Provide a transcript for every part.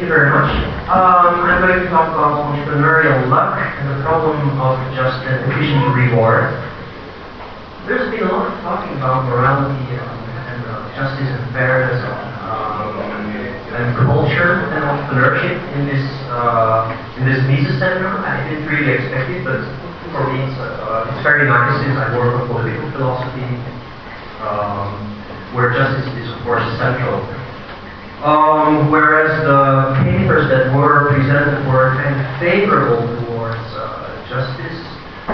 Thank you very much. Um, I'm going to talk about entrepreneurial luck and the problem of just an efficient reward. There's been a lot of talking about morality and uh, justice and fairness um, and culture and entrepreneurship in this uh, in this Mises seminar. I didn't really expect it, but for me it's, uh, it's very nice since I work on political philosophy, um, where justice is of course central. Um, whereas the papers that were presented were kind of favorable towards uh, justice,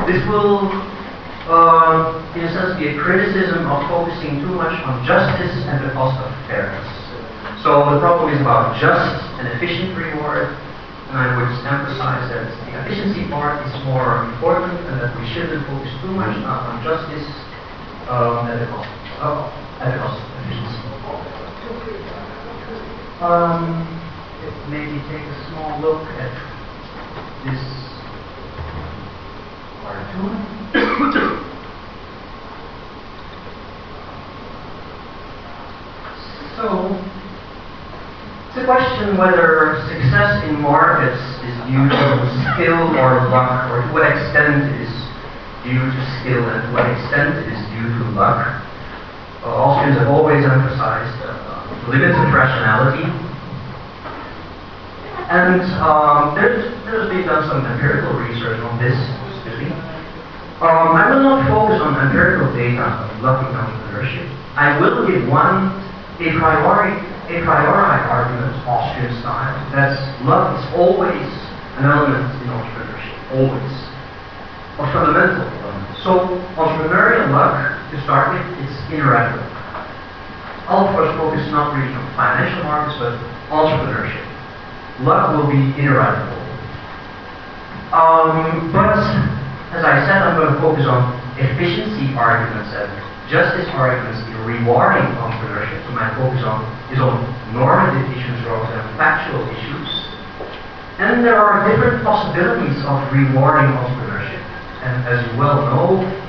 this will uh, in a sense, be a criticism of focusing too much on justice and the cost of fairness. So the problem is about just and efficient reward, and I would emphasize that the efficiency part is more important and that we shouldn't focus too much on justice um, at the cost cost of efficiency. Um, maybe take a small look at this cartoon. So, it's a question whether success in markets is due to skill or luck, or to what extent is due to skill and to what extent is due to luck. Uh, Austrians have always emphasized limits of rationality. And um, there's, there's been done some empirical research on this, excuse me. Um, I will not focus on empirical data on luck in entrepreneurship. I will give one a priori, a priori argument, Austrian style, that luck is always an element in entrepreneurship, always. A fundamental element. So entrepreneurial luck, to start with, is ineradicable. I'll first focus not really on financial markets, but entrepreneurship. Luck will be ineradicable. Um, but, as I said, I'm going to focus on efficiency arguments and justice arguments in rewarding entrepreneurship. So my focus on is on normative issues rather than factual issues. And there are different possibilities of rewarding entrepreneurship. And as you well know,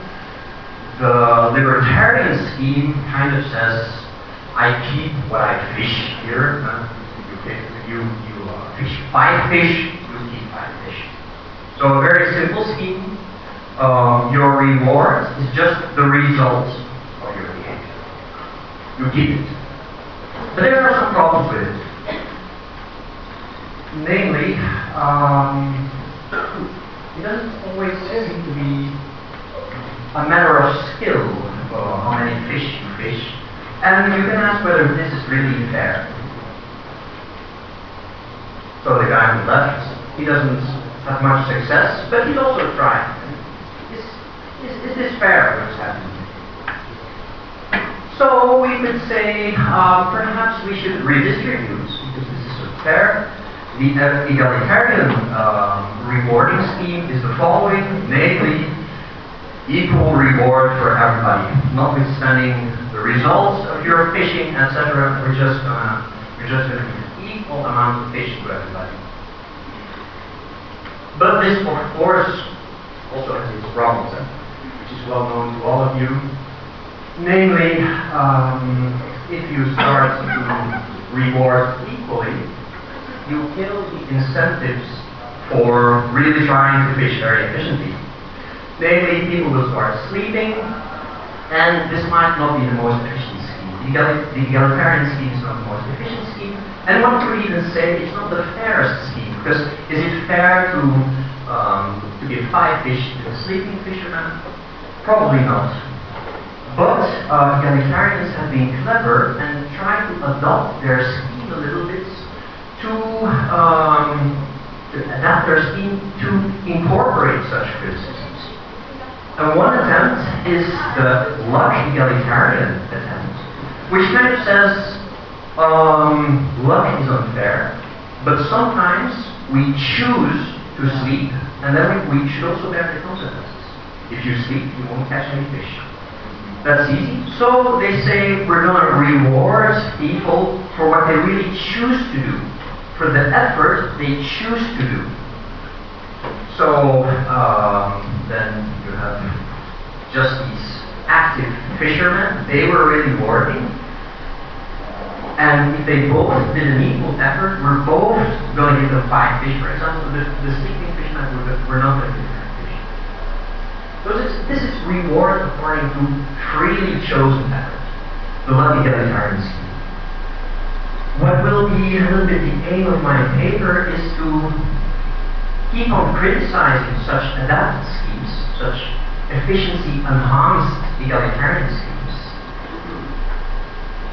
the libertarian scheme kind of says, I keep what I fish here. You, you, you uh, fish five fish, you keep five fish. So a very simple scheme. Um, your reward is just the result of your behavior. you keep it. But there are some problems with it. Namely, um, it doesn't always seem to be a matter of skill uh, how many fish you fish. And you can ask whether this is really fair. So the guy who left, he doesn't have much success, but he's also trying. Is, is, is this fair what's happening? So we could say uh, perhaps we should redistribute, because this is fair. The egalitarian uh, rewarding scheme is the following, namely equal reward for everybody, notwithstanding the results of your fishing, etc. We're just gonna we're just gonna give equal amount of fish to everybody. But this, of course, also has its problems, eh? which is well known to all of you. Namely, um, if you start to reward equally, you kill the incentives for really trying to fish very efficiently. Namely, people will start sleeping, and this might not be the most efficient scheme. The egalitarian scheme is not the most efficient scheme, and one could even say it's not the fairest scheme, because is it fair to, um, to give five fish to a sleeping fisherman? Probably not. But uh, egalitarians have been clever and tried to adopt their scheme a little bit to, um, to adapt their scheme to incorporate such criticisms. And one attempt is the luck egalitarian attempt, which kind of says um, luck is unfair, but sometimes we choose to sleep, and then we, we should also bear the consequences. If you sleep, you won't catch any fish. That's easy. So they say we're going to reward people for what they really choose to do, for the effort they choose to do. So um, then just these active fishermen. They were really working. And if they both did an equal effort, we're both going to five fish, for example, the, the sleeping fish night were, were not going to them fish. So this, this is reward according to freely chosen method, the lucky egalitarian scheme. What will be a little bit the aim of my paper is to keep on criticizing such adapted schemes, such efficiency enhanced egalitarian schemes,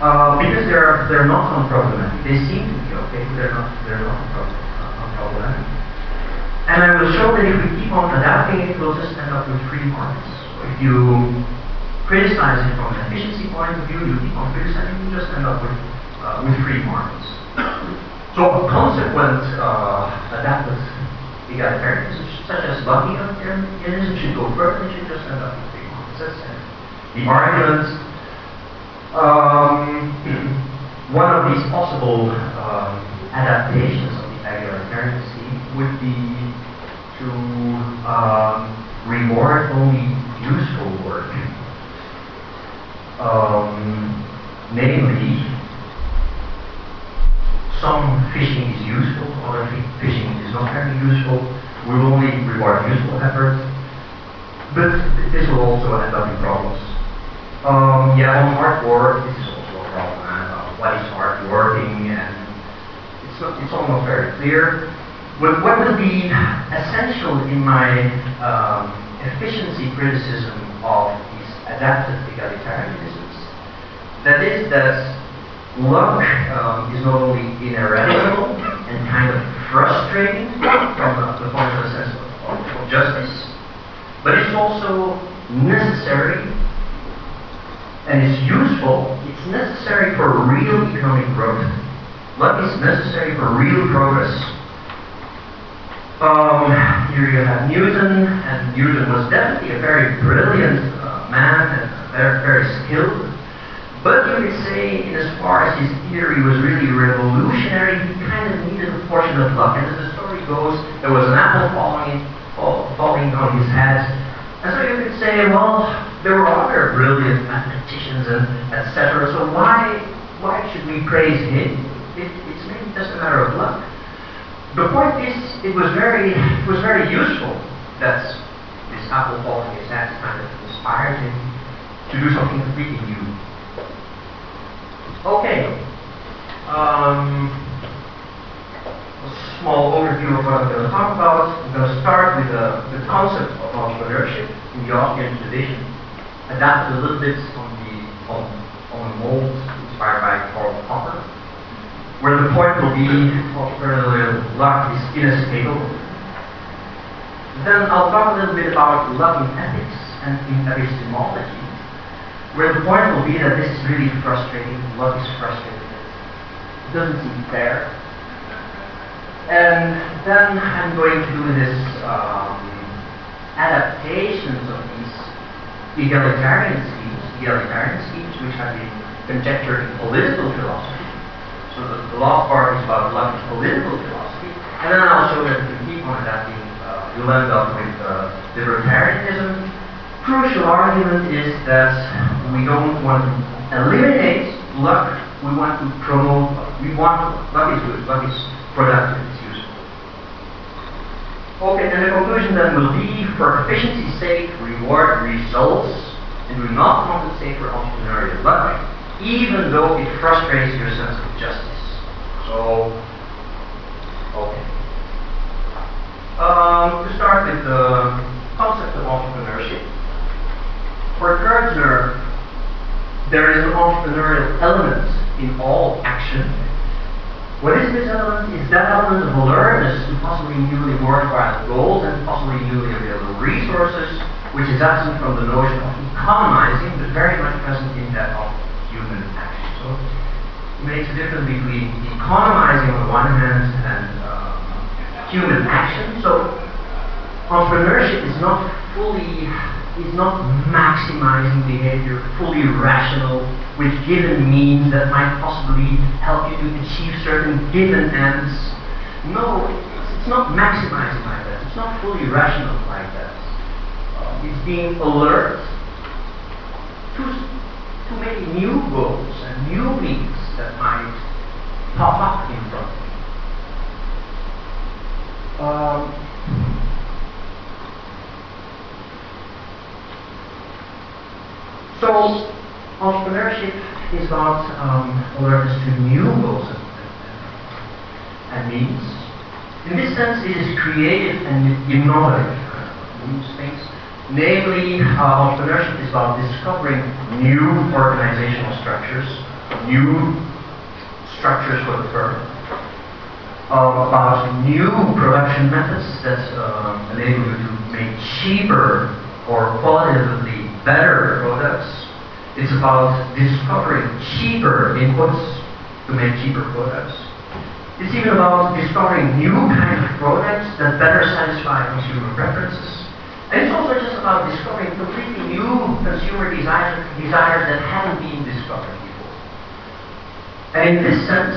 uh, because they're they're not unproblematic. They seem to be okay, but they're not they're not unproblematic. And I will show that if we keep on adapting it, we'll just end up with free markets. If you criticize it from an efficiency point of view, you keep on criticizing, you just end up with uh, with free markets. So a consequent uh, adapted egalitarianism, such as lucky egalitarianism, should go further, it should just end up with the argument um, one of these possible um, adaptations of the egalitarian scheme would be to um, reward only useful work. Um, namely, some fishing is useful, other fishing is not very useful. We will only reward useful effort, but this will also end up in problems. Um, yeah, on hard work, this is also a problem. Uh, what is hard working? And it's, not, it's almost very clear. What, what will be essential in my um, efficiency criticism of these adaptive egalitarianisms, that is that luck um, is not only ineradicable and kind of frustrating from the, the point of the sense of, of justice, but it's also necessary and it's useful, it's necessary for real economic growth. Luck is necessary for real progress. Um, here you have Newton, and Newton was definitely a very brilliant uh, man and very, very skilled. But you could say, in as far as his theory was really revolutionary, he kind of needed a portion of luck. And as the story goes, there was an apple falling, fall, falling on his head. And so you could say, well, there were other brilliant mathematicians and etc. So why why should we praise him? It, it's maybe just a matter of luck. The point is, it was very it was very useful that this apple falling on his head kind of inspired him to do something completely new. Okay. Um, a small overview of what I'm going to talk about. I'm going to start with the, the concept of entrepreneurship in the Austrian tradition adapted a little bit on the on, on the mold inspired by Karl Popper, where the point will be entrepreneurial luck is inescapable. Then I'll talk a little bit about luck in ethics and in epistemology, where the point will be that this is really frustrating, luck is frustrating, it doesn't seem fair. And then I'm going to do this um, adaptations of these egalitarian schemes, egalitarian schemes which have been conjectured in political philosophy. So the, the last part is about luck political philosophy, and then I'll show that key point that being, uh, you'll end up with uh, libertarianism. Crucial argument is that we don't want to eliminate luck, we want to promote luck. We want luck is good, luck is productive, it's useful. Okay, and the conclusion then will be for efficiency's sake, reward results and do not compensate for entrepreneurial luck, even though it frustrates your sense of justice. So, okay. Um, to start with the concept of entrepreneurship. For Kirzner, there is an entrepreneurial element in all action. What is this element? It's that element of alertness to possibly newly worthwhile goals and possibly newly available resources which is absent from the notion of economizing, but very much present in that of human action. So it makes a difference between economizing on the one hand and uh, human action. So entrepreneurship is not fully is not maximizing behavior, fully rational, with given means that might possibly help you to achieve certain given ends. No, it's, it's not maximizing like that. It's not fully rational like that uh, is being alert to, to many new goals and new means that might pop up in front of um, me. is about um, alertness to new goals and, means. In this sense, it is creative and innovative. Moves things. Namely, uh, entrepreneurship is about discovering new organizational structures, new structures for the firm, uh, about new production methods that uh, enable you to make cheaper or qualitatively better products. It's about discovering cheaper inputs to make cheaper products. It's even about discovering new kinds of products that better satisfy consumer preferences. And it's also just about discovering completely new consumer desires, desires that haven't been discovered before. And in this sense,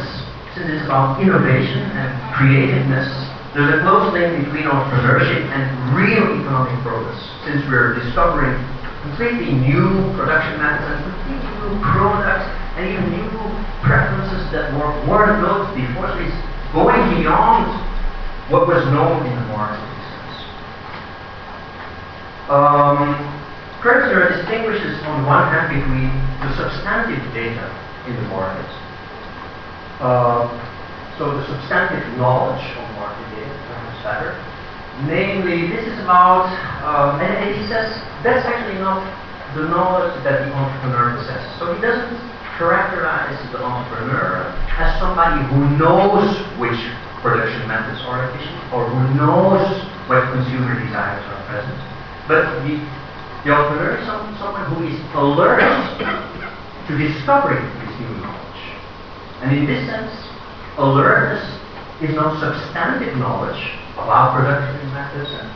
since it's about innovation and creativeness, there's a close link between entrepreneurship and real economic progress, since we're discovering completely new production methods completely new products and even new preferences that were, weren't known before. So it's going beyond what was known in the market. Um, Kirzner distinguishes on one hand between the substantive data in the market. Uh, so the substantive knowledge of market data, perhaps better. Namely, this is about, and, and he says that's actually not the knowledge that the entrepreneur possesses. So he doesn't characterize the entrepreneur as somebody who knows which production methods are efficient or who knows what consumer desires are present. But the, the entrepreneur is some, someone who is alert to discovering this new knowledge. And in this sense, alertness is not substantive knowledge about production methods and,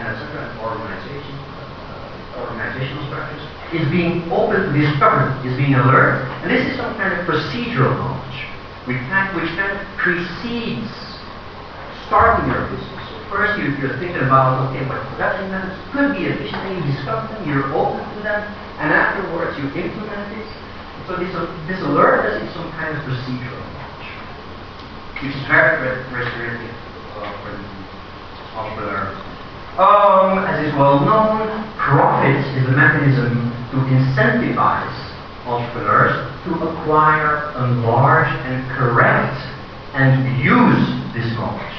and etc. and organization, uh, organizational structures. Is being open to discovery, is being alert. And this is some kind of procedural knowledge, which kind, which kind precedes starting your business So first you, are thinking about, okay, what production methods could be efficient, and you discover them, you're open to them, and afterwards you implement it. So this, this alertness is some kind of procedural knowledge, which is very restrictive uh, for the entrepreneur. Um, as is well known, profit is a mechanism to incentivize entrepreneurs to acquire, enlarge, and correct and use this knowledge.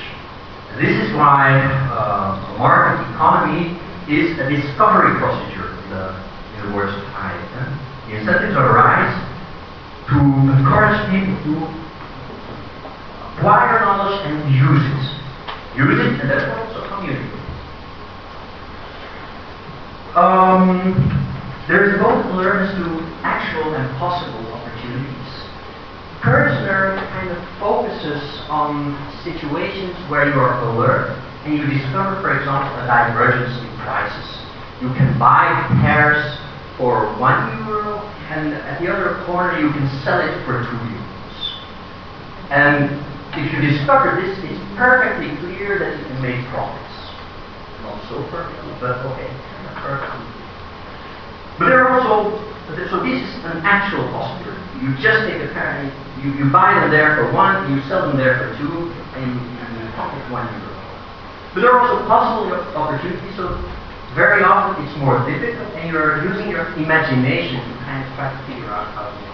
This is why uh, a market economy is a discovery procedure, in the, in the words of Hayek. The incentives arise to encourage people to acquire knowledge and use it. Use it and then also communicate. Um, there is a both awareness to actual and possible opportunities. Kirzner kind of focuses on situations where you are alert and you discover, for example, a divergence in prices. You can buy pears for one euro, and at the other corner you can sell it for two euros. And if you discover this, it's perfectly clear that you can make profits. Not so perfectly, but okay, perfectly. But there are also, so this is an actual possibility. You just take a and you, you buy them there for one, you sell them there for two, and you, you pocket one euro. But there are also possible opportunities, so very often it's more difficult, and you're using your imagination to kind of try to figure out how to.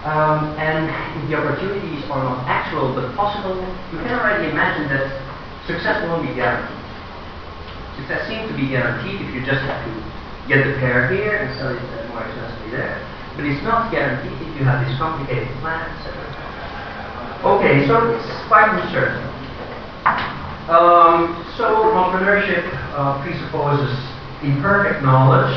Um, and if the opportunities are not actual but possible, you can already imagine that success won't be guaranteed. Success seems to be guaranteed if you just have to get the pair here and sell it more expensively there. But it's not guaranteed if you have this complicated plan, etc. Okay, so it's quite uncertain. Um, so entrepreneurship uh, presupposes imperfect knowledge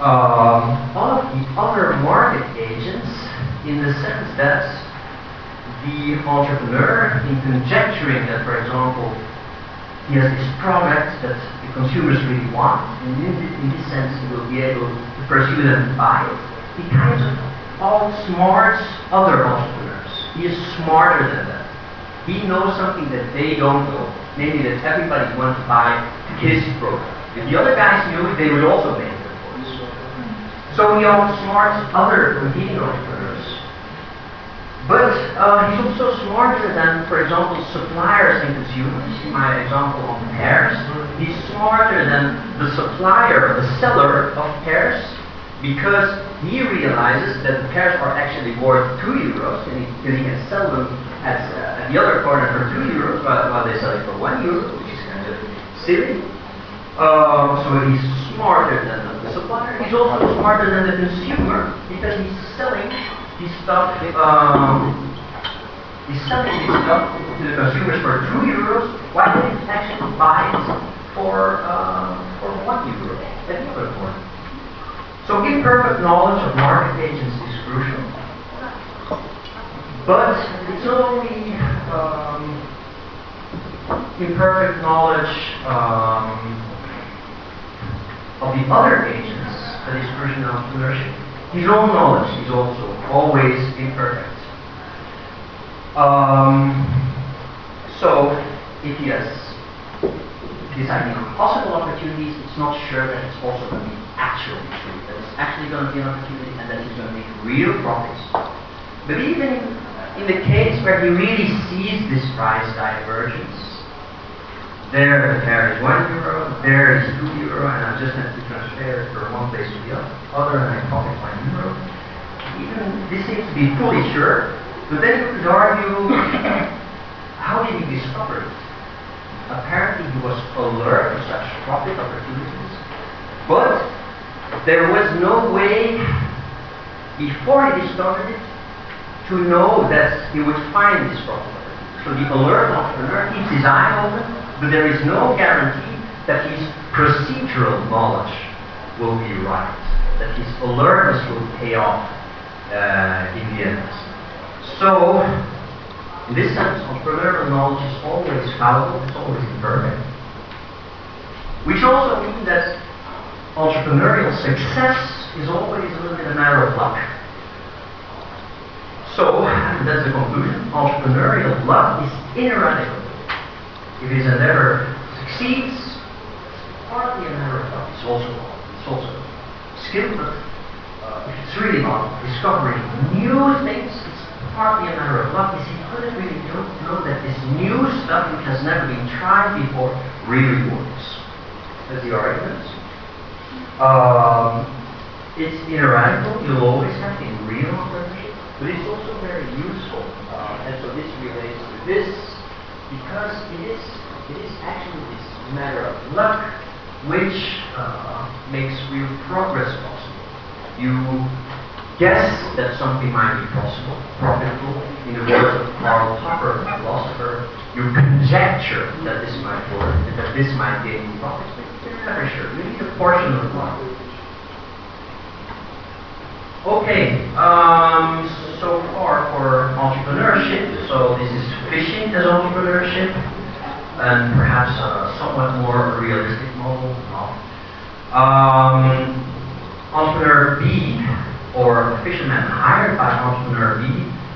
um, of the other market agents in the sense that the entrepreneur, in conjecturing that, for example, he has this product that the consumers really want, and in, in this sense he will be able to pursue them and buy it, he kind of outsmarts other entrepreneurs. He is smarter than them. He knows something that they don't know, namely that everybody wants to buy his product. If the other guys knew it, they would also make course. So he outsmarts other competing entrepreneurs. But uh, he's also smarter than, for example, suppliers and consumers. My example on pears, he's smarter than the supplier, the seller of pears, because he realizes that the pairs are actually worth 2 euros, and he, because he can sell them at, uh, at the other corner for 2 euros, while, while they sell it for 1 euro, which is kind of silly. Um, so he's smarter than the supplier. He's also smarter than the consumer because he's selling his stuff. Um, his stuff to the consumers for two euros. Why did he actually buy it for uh, for one euro at the other point? So imperfect knowledge of market agents is crucial. But it's only um, imperfect knowledge um, of the other agents that is crucial entrepreneurship. His own knowledge is also always imperfect. Um, so, if he has on possible opportunities, it's not sure that it's also going to be actually true, that it's actually going to be an opportunity and that he's going to make real profits. But even in the case where he really sees this price divergence, there the fare is one euro, there is two euro, and I just have to transfer it from one place to the other, and I profit one euro. Even this seems to be fully sure, but then you could argue, how did he discover it? Apparently he was alert to such profit opportunities. But there was no way before he discovered it to know that he would find this profit. So the alert entrepreneur keeps his eye open, but there is no guarantee that his procedural knowledge will be right, that his alertness will pay off uh, in the end. So in this sense, entrepreneurial knowledge is always fallible, it's always imperfect. Which also means that entrepreneurial success is always a little bit a matter of luck. So, that's the conclusion. Entrepreneurial luck is ineradicable. If his endeavor succeeds, it's partly a matter of luck. It's also it's also skill, but uh, if it's really about discovering new things, it's partly a matter of luck is he couldn't really know, know that this new stuff which has never been tried before really works. That's the argument. Um, it's ineradicable, you'll always have in real entrepreneurship, but it's also very useful. Uh, and so this relates to this because it is it is actually this matter of luck which uh, makes real progress possible. You guess that something might be possible, profitable. In the words of Karl Popper, a philosopher, you conjecture that this might work, that this might gain you profits, but you're never sure. You need a portion of luck. Okay, um, so far for entrepreneurship. So this is fishing as entrepreneurship, and perhaps a somewhat more realistic model. Um, entrepreneur B or a fisherman hired by entrepreneur B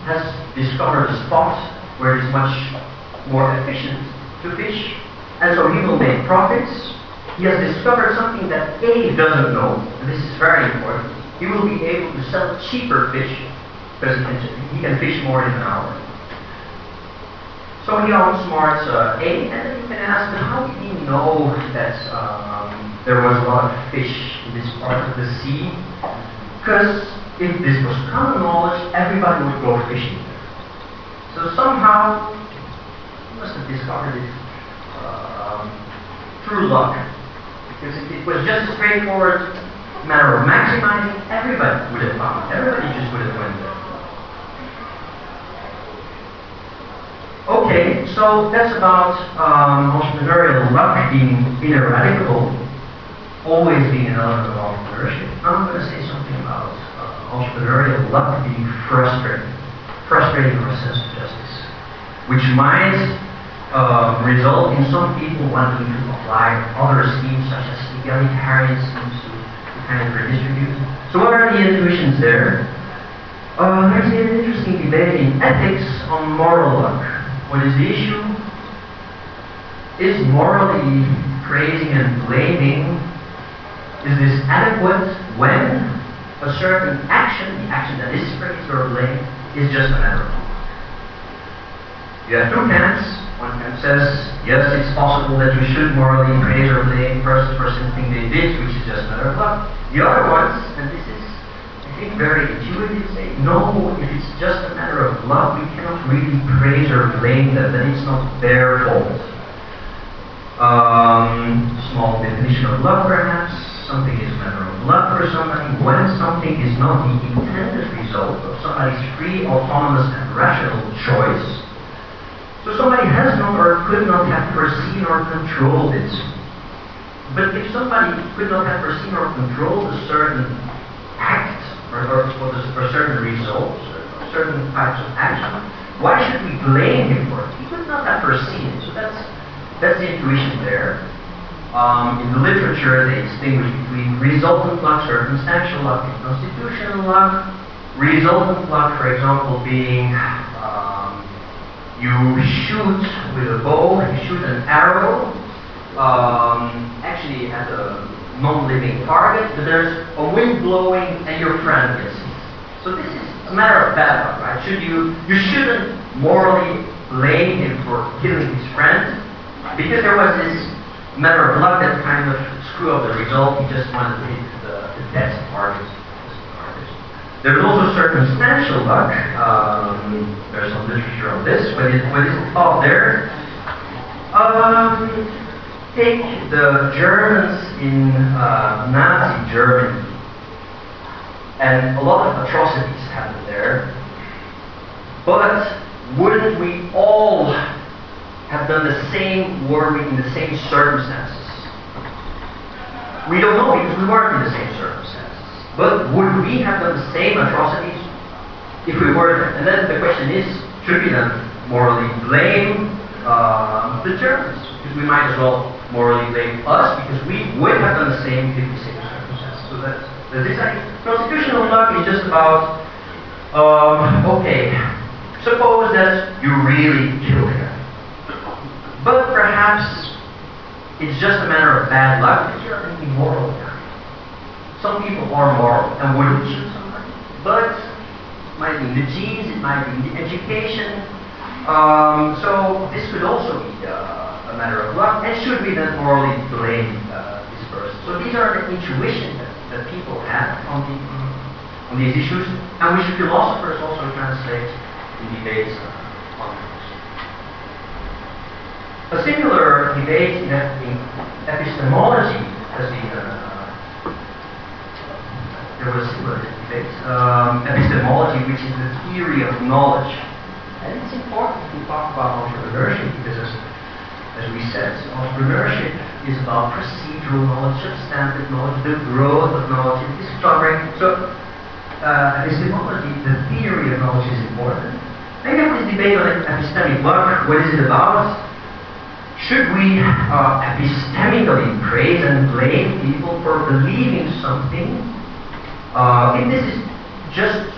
has discovered a spot where it is much more efficient to fish, and so he will make profits. He has discovered something that A doesn't know, and this is very important. He will be able to sell cheaper fish because he can fish more in an hour. So he outsmarts uh, A, and then you can ask him, how did he know that um, there was a lot of fish in this part of the sea? Because if this was common knowledge, everybody would go fishing there. So somehow, he must have discovered it um, through luck. Because if it was just a straightforward matter of maximizing, everybody would have found it. Everybody just would have went there. Okay, so that's about um, entrepreneurial luck being ineradicable, always being an element of entrepreneurship. I'm going to say something about uh, entrepreneurial luck being frustrating, frustrating our sense of justice, which might uh, result in some people wanting to apply other schemes such as egalitarian schemes to, kind of redistribute. So what are the intuitions there? Uh, there's an interesting debate in ethics on moral luck. What is the issue? Is morally praising and blaming is this adequate when a certain action, the action that is praised or blamed, is just a matter of luck? You have two camps. One camp says, yes, it's possible that you should morally praise or blame persons for something they did, which is just a matter of luck. The other ones, and this is think very intuitively no, if it's just a matter of love, we cannot really praise or blame them, that it's not their fault. Um, small definition of love perhaps. Something is a matter of luck for somebody when something is not the intended result of somebody's free, autonomous, and rational choice. So somebody has not or could not have foreseen or controlled it. But if somebody could not have foreseen or controlled a certain act or, or, or certain results, certain types of action, why should we blame him for it? He could not have foreseen it. So that's that's the intuition there. Um, in the literature, they distinguish between resultant luck, circumstantial luck, and constitutional luck. Resultant luck, for example, being um, you shoot with a bow, you shoot an arrow, um, actually at a non-living target, but there's a wind blowing and your friend is. So this is a matter of bad luck, right? Should you you shouldn't morally blame him for killing his friend because there was this matter of luck that kind of screwed up the result. He just wanted to hit the, the dead target. There's also circumstantial luck. Um, there's some literature on this. What is, what is thought there? Um, take the Germans in uh, Nazi Germany, and a lot of atrocities happened there. But wouldn't we all have done the same were we in the same circumstances? We don't know because we weren't in the same circumstances. But would we have done the same atrocities if we were? And then the question is, should we then morally blame uh, the Germans? Because we might as well morally blame us because we would have done the same if the same circumstances. So that, that this constitutional luck is just about, um, okay, suppose that you really killed him. But perhaps it's just a matter of bad luck because you're immoral guy. Some people are moral and wouldn't shoot somebody. But it might be the genes, it might be the education. Um, so this could also be uh, a matter of luck. And should we then morally blame uh, this person? So these are the intuitions that, that people have on, the, on these issues, and which philosophers also translate in debates on those. A similar debate in, in epistemology has been uh, there was a similar debate. Um, epistemology, which is the theory of knowledge. And it's important to talk about entrepreneurship because, as, as we said, entrepreneurship is about procedural knowledge, substantive knowledge, the growth of knowledge, discovering. So, uh, epistemology, the theory of knowledge is important. You have this debate on epistemic work. What is it about? Should we uh, epistemically praise and blame people for believing something uh, if this is just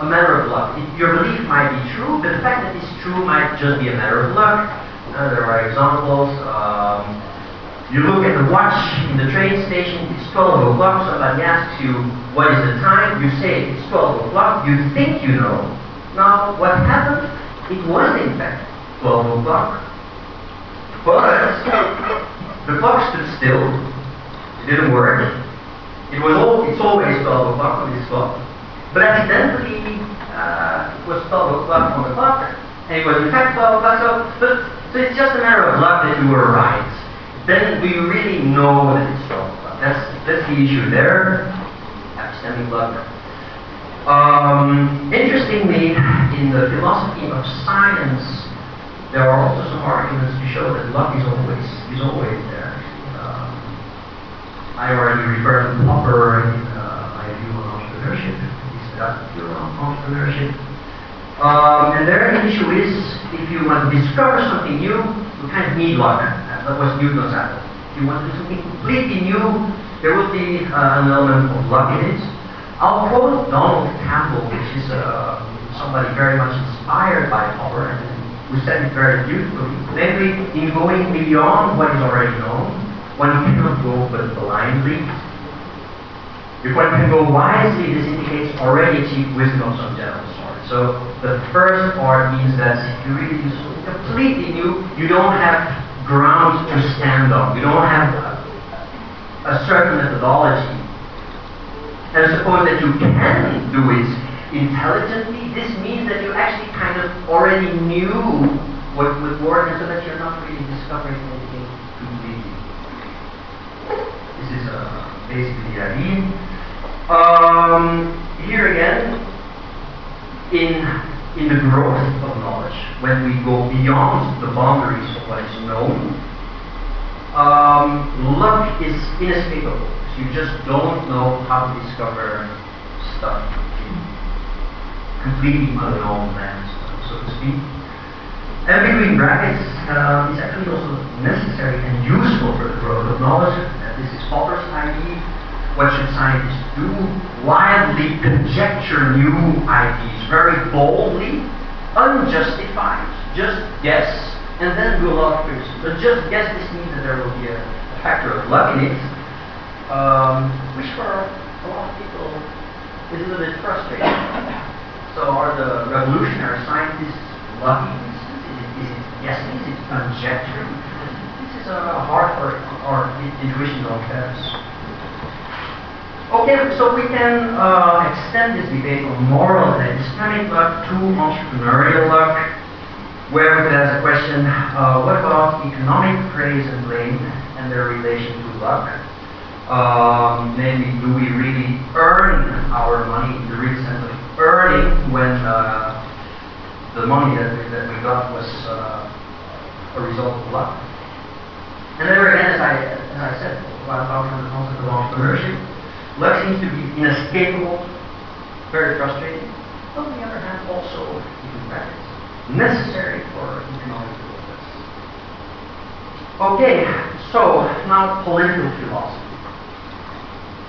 a matter of luck, if your belief might be true, but the fact that it's true might just be a matter of luck. Uh, there are examples. Um, you look at the watch in the train station, it's 12 o'clock, somebody asks you, what is the time? You say, it's 12 o'clock, you think you know. Now, what happened? It was in fact 12 o'clock. But the clock stood still, it didn't work, it was all, it's always 12 o'clock on this clock. But accidentally, uh, it was 12 o'clock on the clock, and it was in fact 12 o'clock. So, but, so it's just a matter of luck that you were right. Then we really know that it's 12 o'clock. That's, that's the issue there. Epistemic luck. Um, interestingly, in the philosophy of science, there are also some arguments to show that luck is always is always there. I already referred to Popper in uh, my view on entrepreneurship. Got view entrepreneurship. Um, and their issue is if you want to discover something new, you kind of need luck. That was Newton's apple. If you want to do something completely new, there will be uh, an element of luck in it. I'll quote Donald Campbell, which is uh, somebody very much inspired by Popper, and who said it very beautifully. Namely, in going beyond what is already known, one cannot go but blindly. If one can go wisely, this indicates already achieved wisdom of some general sort. So the first part means that you really completely new, you don't have ground to stand on. You don't have a, a certain methodology. And suppose that you can do it intelligently, this means that you actually kind of already knew what would work, and so that you're not really discovering anything completely. This is uh, basically the idea. Um, here again, in in the growth of knowledge, when we go beyond the boundaries of what is known, um, luck is inescapable. You just don't know how to discover stuff in completely unknown lands, so to speak. And between brackets uh, is actually also necessary and useful for the growth of knowledge. Uh, this is Popper's idea. What should scientists do? Wildly conjecture new ideas, very boldly, unjustified. Just guess, and then do a lot of criticism. But just guess this means that there will be a, factor of luck in it, um, which for a lot of people is a little bit frustrating. So are the revolutionary scientists lucky? Is it guessing? Is it conjecture? This is a hard for our intuition don't have. Okay, so we can uh, extend this debate on moral and epistemic luck to entrepreneurial luck, where we could ask a question, uh, what about economic praise and blame and their relation to luck? Um, namely, do we really earn our money in the real sense of earning when uh, the money that we, that we got was uh, a result of luck? And there again, as I, as I said, about the concept of entrepreneurship, Luck seems to be inescapable, very frustrating. But on the other hand, also, even brackets, necessary for economic progress. Okay, so now political philosophy.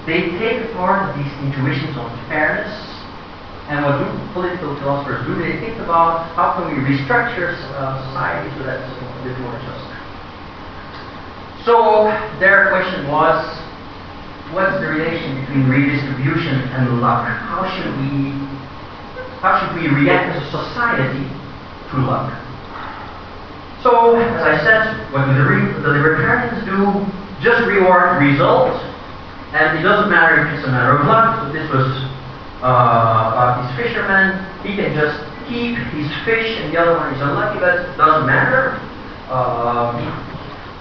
They take apart these intuitions on fairness, and what do political philosophers do? They think about how can we restructure uh, society so that it's a bit more just. So their question was, what's the relation between redistribution and luck? How should we how should we react as a society to luck? So, as I said, what do the, libertarians do? Just reward results, and it doesn't matter if it's a matter of luck. So this was uh, about fisherman. He can just keep his fish, and the other one is unlucky, but it doesn't matter. Um,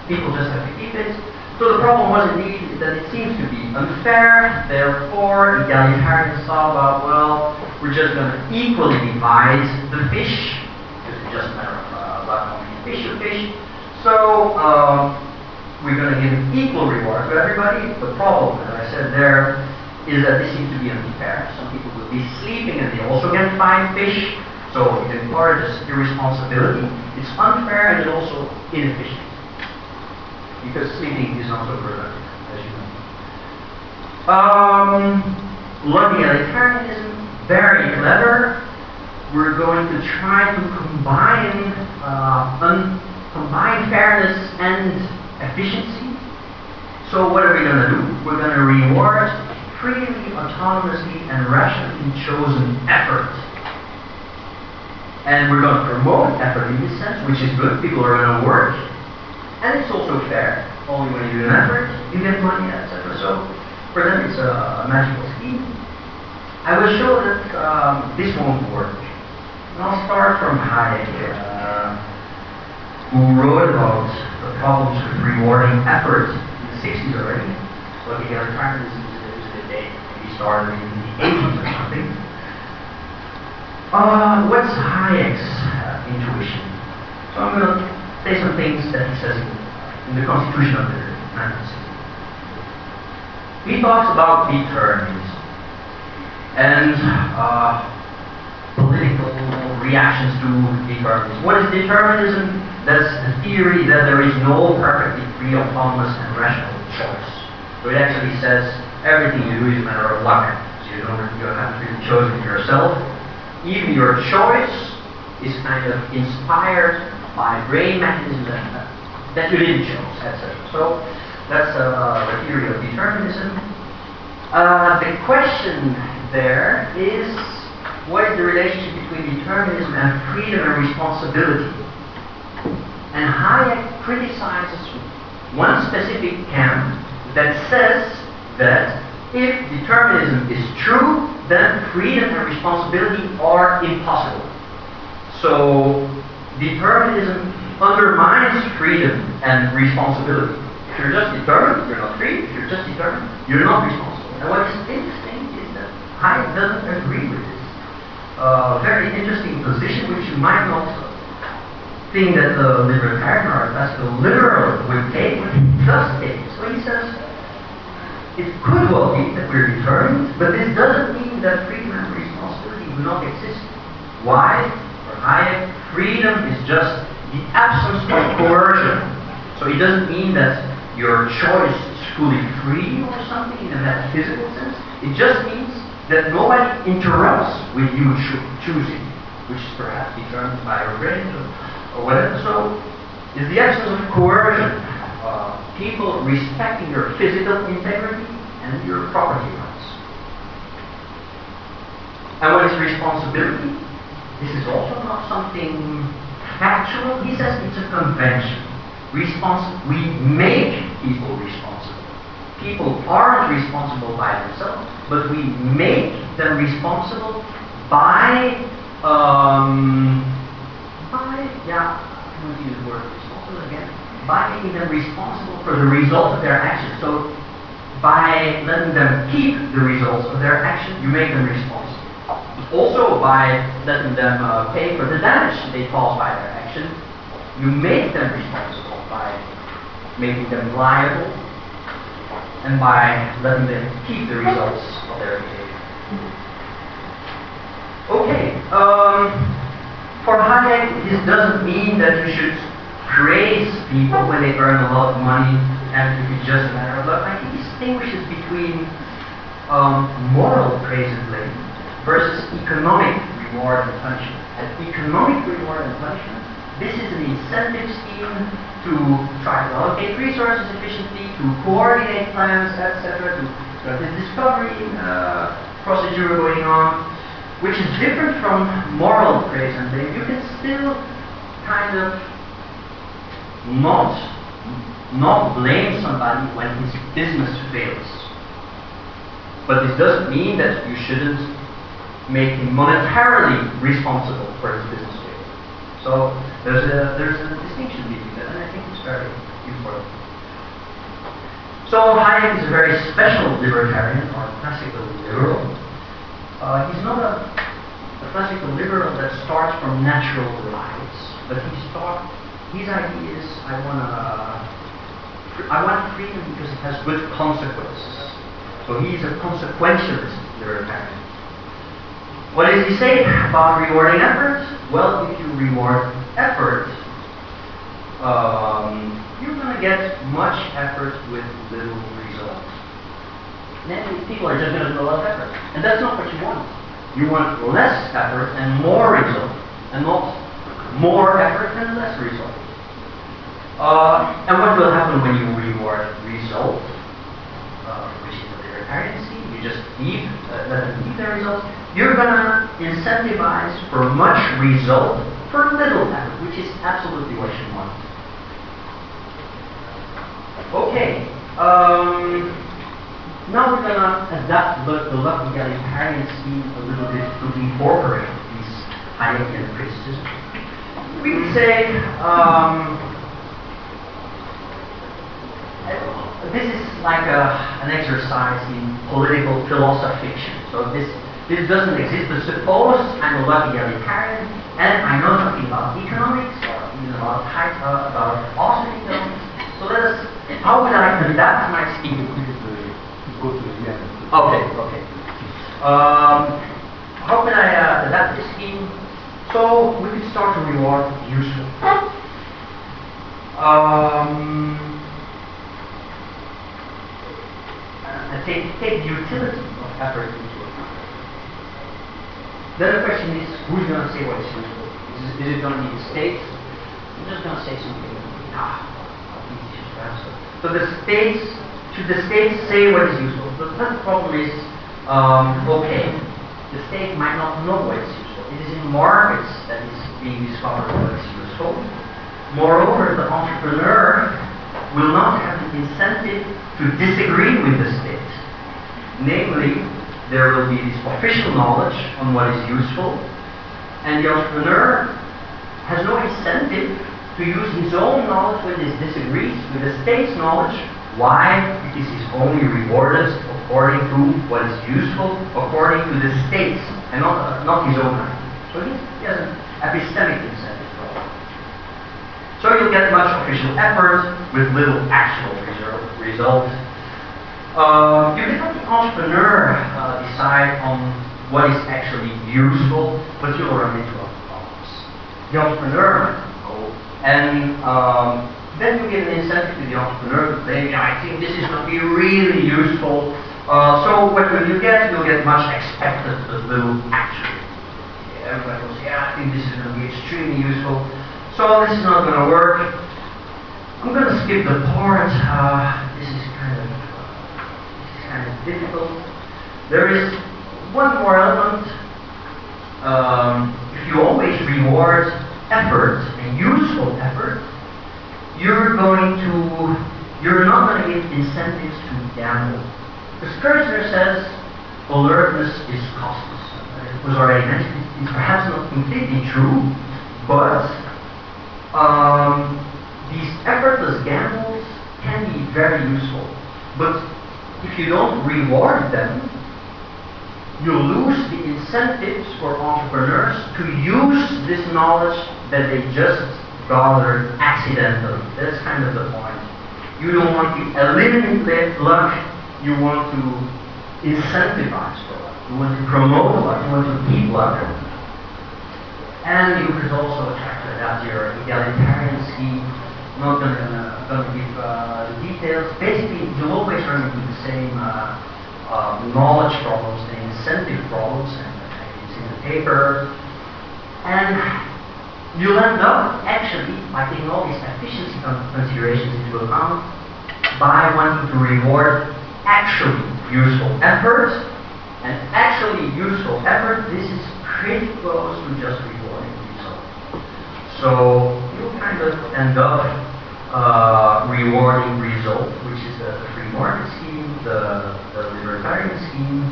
people just have to keep it. So the problem was indeed that it seems to be unfair, therefore egalitarians thought about, well, we're just going to equally divide the fish, because it's just a matter of uh, fish fish. So um, we're going to give equal reward to everybody. The problem, as I said there, is that this seems to be unfair. Some people will be sleeping and they also get find fish. So it encourages irresponsibility. It's unfair and it's also inefficient because sleeping is not so productive, as you know. Um, lucky egalitarianism, very clever. We're going to try to combine uh, combine fairness and efficiency. So what are we going to do? We're going to reward freely, autonomously, and rationally chosen effort. And we're going to promote effort in this sense, which is good. People are going to work and it's also fair. Only when you do an effort, you get money, etc. So for them, it's a magical scheme. I will show that um, this won't work. And I'll start from Hayek, uh, who wrote about the problems with rewarding effort in the 60s already. Looking at retirement is a good date. He started in the 80s or something. Uh, what's Hayek's uh, intuition? So I'm going to say some things that he says in, the Constitution of the 19th century. He talks about determinism and uh, political reactions to determinism. What is determinism? That's the theory that there is no perfectly free, autonomous, and rational choice. So it actually says everything you do is a matter of luck. So you don't you haven't really chosen yourself. Even your choice is kind of inspired by brain mechanisms that, you didn't choose, etc. So that's uh, the theory of determinism. Uh, the question there is what is the relationship between determinism and freedom and responsibility? And Hayek criticizes one specific camp that says that If determinism is true, then freedom and responsibility are impossible. So determinism undermines freedom and responsibility. If you're just determined, you're not free. If you're just determined, you're not responsible. And what is interesting is that Hayek doesn't agree with this. Uh, very interesting position which you might not think that the libertarian or classical liberal would take, but he does take. So he says, it could well be that we're determined, but this doesn't mean that freedom and responsibility do not exist. Why? For Hayek, freedom is just the absence of coercion. So it doesn't mean that your choice is fully free or something in a metaphysical sense. It just means that nobody interrupts with you cho- choosing, which is perhaps determined by brain or, or whatever. So it's the absence of coercion. Uh, people respecting your physical integrity and your property rights. And what is responsibility? This is also not something factual. He says it's a convention. Responsi- we make people responsible. People aren't responsible by themselves, but we make them responsible by, um, by, yeah, I'm going to use the word responsible again, by making them responsible for the result of their actions. So, by letting them keep the results of their action, you make them responsible. Also, by letting them uh, pay for the damage they cause by their action, you make them responsible by making them liable and by letting them keep the results of their behavior. Okay, um, for Hayek, this doesn't mean that you should praise people when they earn a lot of money and if it's just a matter of luck. I think he distinguishes between um, moral praise and blame versus economic reward and punishment. Economic reward and punishment, this is an incentive scheme to try to allocate resources efficiently, to coordinate plans, etc., to to the discovery uh, procedure going on, which is different from moral praise and blame. You can still kind of not not blame somebody when his business fails. But this doesn't mean that you shouldn't make him monetarily responsible for his business failure. So there's a there's a distinction between that, and I think it's very important. So Hayek is a very special libertarian or classical liberal. Uh, he's not a, a classical liberal that starts from natural rights, but he start his idea is I want I want freedom because it has good consequences. So he's a consequentialist libertarian. What does he say about rewarding efforts? Well, if you reward efforts, um, you're going to get much effort with little result. Then people are just going to do a lot of effort. And that's not what you want. You want less effort and more result, and not more effort and less result. Uh, and what will happen when you reward result, uh, which is the libertarian scheme? You just leave, uh, let them leave their results. You're going to incentivize for much result for little effort, which is absolutely what you want. Okay. Um, now we're going to adapt the, the luck egalitarian scheme a little bit to incorporate these Hayekian criticisms. We would say um, this is like a, an exercise in political philosophy. So this this doesn't exist. But suppose I'm a luck egalitarian and I know something about economics or even about high, uh, about Austrian economics. So let us. How would I adapt my scheme? Go to the end. Okay, okay. Um, how can I uh, adapt this scheme? So we could start to reward useful. Um, and take, take the utility of effort into account. The other question is, who's going to say what is useful? Is it, is it going to be the state? I'm just going to say something. Ah. So the states, should the states say what is useful? The first problem is, um, okay, the state might not know what is useful. It is in markets that is being discovered what is useful. Moreover, the entrepreneur will not have the incentive to disagree with the state. Namely, there will be this official knowledge on what is useful, and the entrepreneur has no incentive to use his own knowledge when this disagrees with the state's knowledge. Why? Because he's only rewarded according to what is useful, according to the state's, and not, uh, not his own idea. So he has an epistemic incentive all. So you'll get much official effort with little actual result. Uh, you let the entrepreneur uh, decide on what is actually useful, but you'll run into other problems. The entrepreneur, oh, and um, then you give an incentive to the entrepreneur to say, yeah, I think this is going to be really useful. Uh, so what will you get? You'll get much expected, but little actually. Everybody will say, yeah, I think this is going to be extremely useful. So this is not going to work. I'm going to skip the part. Uh, this is kind of this is kind of difficult. There is one more element. Um, if you always reward effort and useful effort, you're going to you're not going to get incentives to gamble. The Sturgeon says alertness is costless. It was already mentioned. It's perhaps not completely true, but um, these effortless gambles can be very useful. But if you don't reward them, you lose the incentives for entrepreneurs to use this knowledge that they just gathered accidentally. That's kind of the point. You don't want to eliminate luck, you want to incentivize for luck. You want to promote luck, you want to keep luck. And you could also attract as your egalitarian scheme. I'm not going to going to give uh, the details. Basically, you always run into the same uh, uh, knowledge problems, the incentive problems, and it's in the paper. And you'll end up actually by taking all these efficiency considerations into account by wanting to reward actually useful effort. And actually useful effort, this is pretty close to just rewarding results. So you kind of end up uh, rewarding result, which is the, free market scheme, the, the libertarian scheme,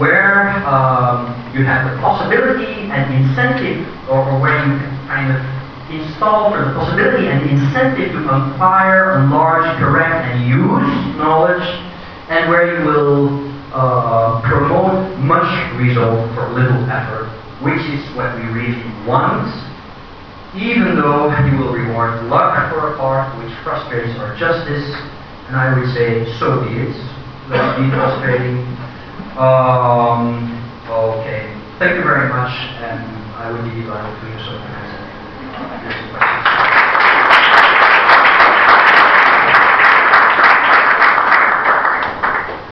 where um, you have the possibility and incentive, or, or where you kind of install the possibility and incentive to acquire, enlarge, correct, and use knowledge, and where you will uh, promote much result for little effort, which is what we really want, even though you will reward luck for a part which frustrates our justice, and I would say, so be it. Let's be frustrating. Um, okay. Thank you very much, and I would be glad to kind of